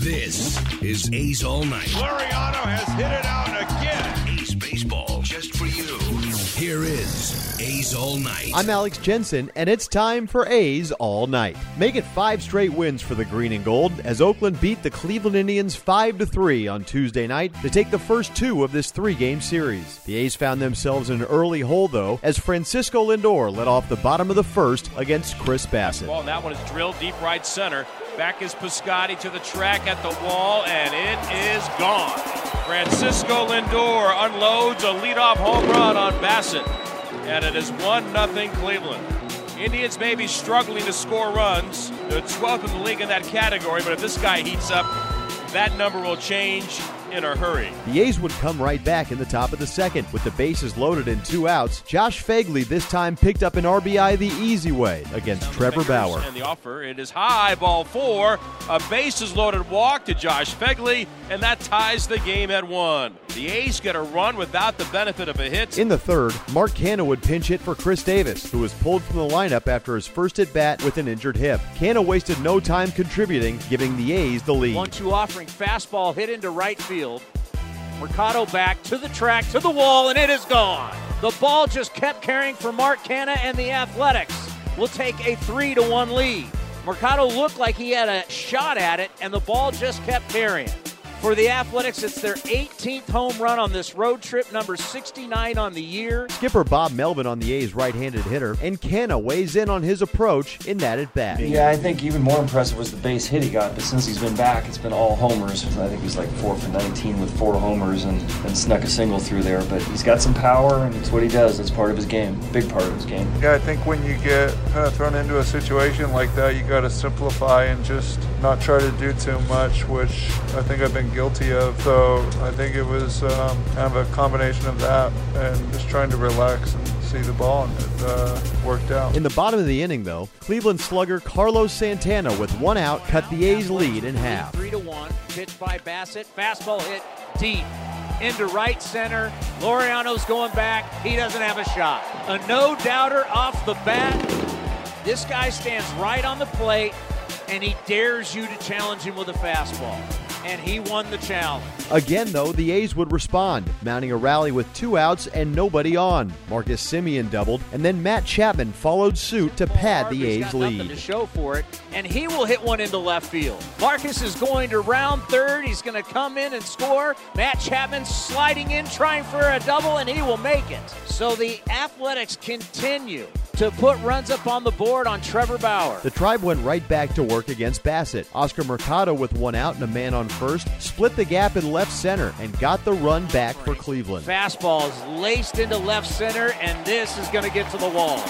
This is A's All Night. Laureano has hit it out again. A's baseball just for you. Here is A's All Night. I'm Alex Jensen, and it's time for A's All Night. Make it five straight wins for the Green and Gold as Oakland beat the Cleveland Indians 5 to 3 on Tuesday night to take the first two of this three game series. The A's found themselves in an early hole, though, as Francisco Lindor led off the bottom of the first against Chris Bassitt. Well, and that one is drilled deep right center. Back is Piscotty to the track at the wall, and it is gone. Francisco Lindor unloads a leadoff home run on Bassitt, and it is 1 0 Cleveland. Indians may be struggling to score runs. They're 12th in the league in that category, but if this guy heats up, that number will change in a hurry. The A's would come right back in the top of the second. With the bases loaded and two outs, Josh Phegley this time picked up an RBI the easy way against Trevor Bauer. And the offer, it is high, ball four. A bases loaded walk to Josh Phegley, and that ties the game at one. The A's get a run without the benefit of a hit. In the third, Mark Canha would pinch hit for Khris Davis, who was pulled from the lineup after his first at bat with an injured hip. Canha wasted no time contributing, giving the A's the lead. One two offering fastball hit into right field. Mercado back to the track, to the wall, and it is gone. The ball just kept carrying for Mark Canha, and the Athletics will take a 3 to 1 lead. Mercado looked like he had a shot at it, and the ball just kept carrying. For the Athletics, it's their 18th home run on this road trip, number 69 on the year. Skipper Bob Melvin on the A's right handed hitter, and Canha weighs in on his approach in that at bat. Yeah, I think even more impressive was the base hit he got, but since he's been back, it's been all homers. I think he's like 4 for 19 with four homers and, and snuck a single through there, but he's got some power, and it's what he does. It's part of his game, big part of his game. Yeah, I think when you get kind of thrown into a situation like that, you got to simplify and just not try to do too much, which I think I've been guilty of. So I think it was um, kind of a combination of that and just trying to relax and see the ball, and it uh, worked out. In the bottom of the inning, though, Cleveland slugger Carlos Santana with one out cut the A's lead in half. Three to one, pitched by Bassitt, fastball hit deep into right center. Laureano's going back. He doesn't have a shot. A no doubter off the bat. This guy stands right on the plate and he dares you to challenge him with a fastball. And he won the challenge. Again, though, the A's would respond, mounting a rally with two outs and nobody on. Marcus Semien doubled, and then Matt Chapman followed suit to pad the A's lead. To show for it, and he will hit one into left field. Marcus is going to round third. He's going to come in and score. Matt Chapman sliding in, trying for a double, and he will make it. So the Athletics continue to put runs up on the board on Trevor Bauer. The Tribe went right back to work against Bassitt. Oscar Mercado, with one out and a man on first, split the gap in left center and got the run back for Cleveland. Fastball is laced into left center, and this is going to get to the wall.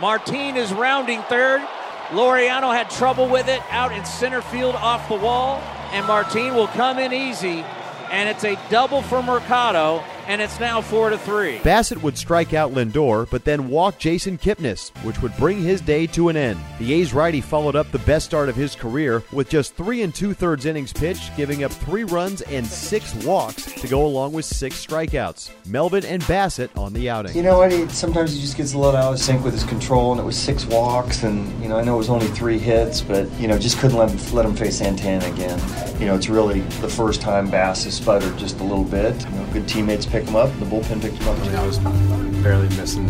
Martin is rounding third. Laureano had trouble with it out in center field off the wall, and Martin will come in easy, and it's a double for Mercado, and it's now four to three. Bassitt would strike out Lindor, but then walk Jason Kipnis, which would bring his day to an end. The A's righty followed up the best start of his career with just three and two thirds innings pitched, giving up three runs and six walks to go along with six strikeouts. Melvin and Bassitt on the outing. You know what? He, sometimes he just gets a little out of sync with his control, and it was six walks, and you know I know it was only three hits, but you know just couldn't let him, let him face Santana again. You know it's really the first time Bass has sputtered just a little bit. You know, good teammates pick him up, the bullpen picked him up. I mean, I was barely missing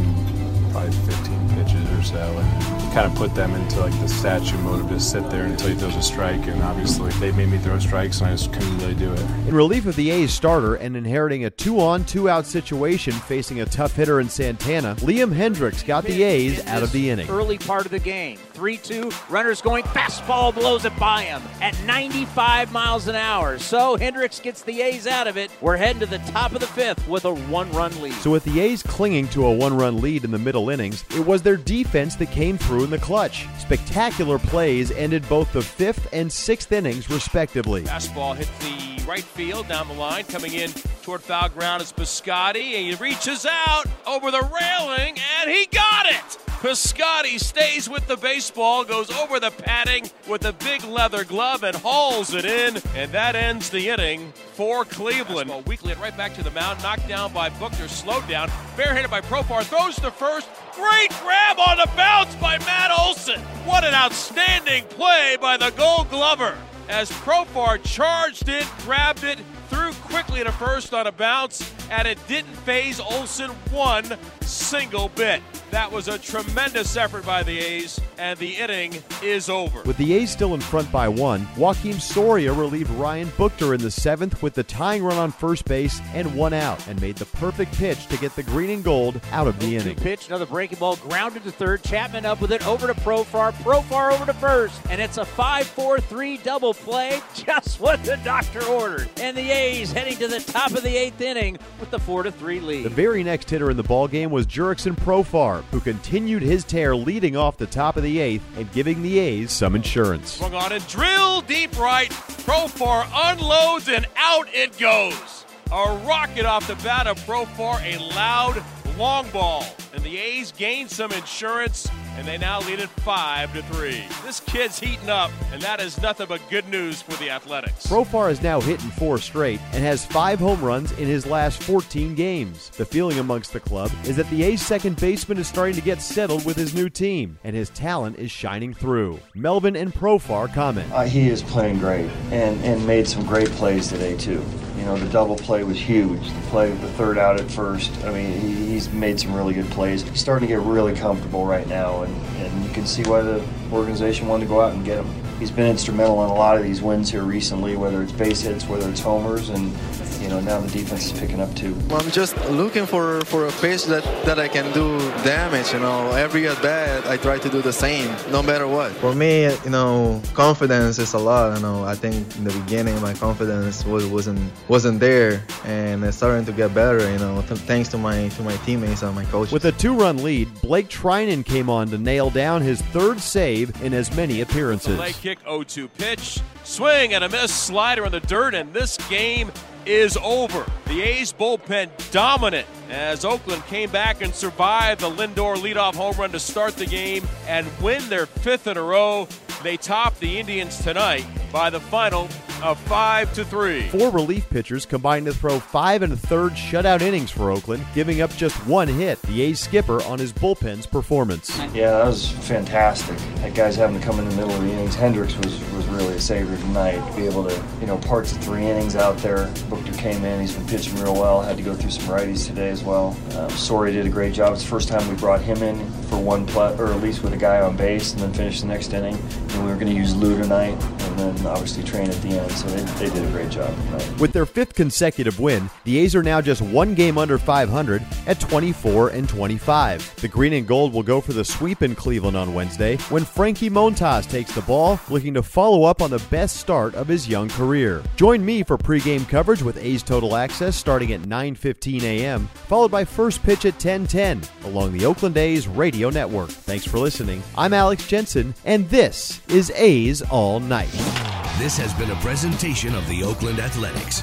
probably 15 pitches or so, and kind of put them into like the statue mode of just sit there until he throws a strike. And obviously, they made me throw strikes, and I just couldn't really do it. In relief of the A's starter and inheriting a two-on, two-out situation facing a tough hitter in Santana, Liam Hendriks got the A's out of the inning. Early part of the game. 3 2, runners going, fastball blows it by him at 95 miles an hour. So Hendriks gets the A's out of it. We're heading to the top of the fifth with a one run lead. So with the A's clinging to a one-run lead in the middle innings, it was their defense that came through in the clutch. Spectacular plays ended both the fifth and sixth innings, respectively. Fastball hit the right field down the line. Coming in toward foul ground is Piscotty, and he reaches out over the railing, and he got it. Piscotty stays with the baseball, goes over the padding with a big leather glove and hauls it in, and that ends the inning for Cleveland. Well, Weekly right back to the mound, knocked down by Buchter, slowed down, barehanded by Profar, throws to first. Great grab on the bounce by Matt Olson. What an outstanding play by the Gold Glover as Profar charged it, grabbed it, threw quickly to first on a bounce, and it didn't phase Olson one single bit. That was a tremendous effort by the A's, and the inning is over. With the A's still in front by one, Joakim Soria relieved Ryan Buchter in the seventh with the tying run on first base and one out, and made the perfect pitch to get the green and gold out of the inning. Pitch, another breaking ball, grounded to third. Chapman up with it, over to Profar. Profar over to first, and it's a 5-4-3 double play, just what the doctor ordered. And the A's heading to the top of the eighth inning with the 4-3 lead. The very next hitter in the ball game was Jurickson Profar, who continued his tear leading off the top of the eighth and giving the A's some insurance. Swung on and drill deep right. Profar unloads and out it goes. A rocket off the bat of Profar, a loud long ball. And the A's gain some insurance and they now lead it five to three. This kid's heating up, and that is nothing but good news for the Athletics. Profar is now hitting four straight and has five home runs in his last 14 games. The feeling amongst the club is that the A's second baseman is starting to get settled with his new team, and his talent is shining through. Melvin and Profar comment. Uh, he is playing great and, and made some great plays today, too. You know, the double play was huge. The play, the third out at first. I mean, he, he's made some really good plays. He's starting to get really comfortable right now, and, and you can see why the organization wanted to go out and get him. He's been instrumental in a lot of these wins here recently, whether it's base hits, whether it's homers, and you know now the defense is picking up too. I'm just looking for, for a pitch that, that I can do damage. You know, every at bat I try to do the same, no matter what. For me, you know, confidence is a lot. You know, I think in the beginning my confidence was, wasn't wasn't there, and it's starting to get better. You know, th- thanks to my to my teammates and my coaches. With a two-run lead, Blake Treinen came on to nail down his third save in as many appearances. Play kick 0-2 pitch, swing and a miss, slider in the dirt, and this game is over. The A's bullpen dominant as Oakland came back and survived the Lindor leadoff home run to start the game and win their fifth in a row. They top the Indians tonight by the final of five to three. Four relief pitchers combined to throw five and a third shutout innings for Oakland, giving up just one hit. The A's skipper on his bullpen's performance. Yeah, that was fantastic. That guy's having to come in the middle of the innings. Hendriks was, was really a savior tonight. To be able to, you know, parts of three innings out there. Booker came in. He's been pitching real well. Had to go through some righties today as well. Um, Soria did a great job. It's the first time we brought him in for one play, or at least with a guy on base, and then finish the next inning. And we were going to use Lou tonight, and then obviously train at the end. So they, they did a great job. With their fifth consecutive win, the A's are now just one game under 500 at 24 and 25. The green and gold will go for the sweep in Cleveland on Wednesday when Frankie Montas takes the ball, looking to follow up on the best start of his young career. Join me for pregame coverage with A's Total Access starting at 9:15 a.m., followed by first pitch at 10:10 along the Oakland A's radio network. Thanks for listening. I'm Alex Jensen, and this is A's All Night. This has been a presentation of the Oakland Athletics.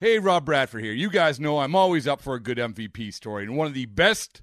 Hey, Rob Bradford here. You guys know I'm always up for a good MVP story, and one of the best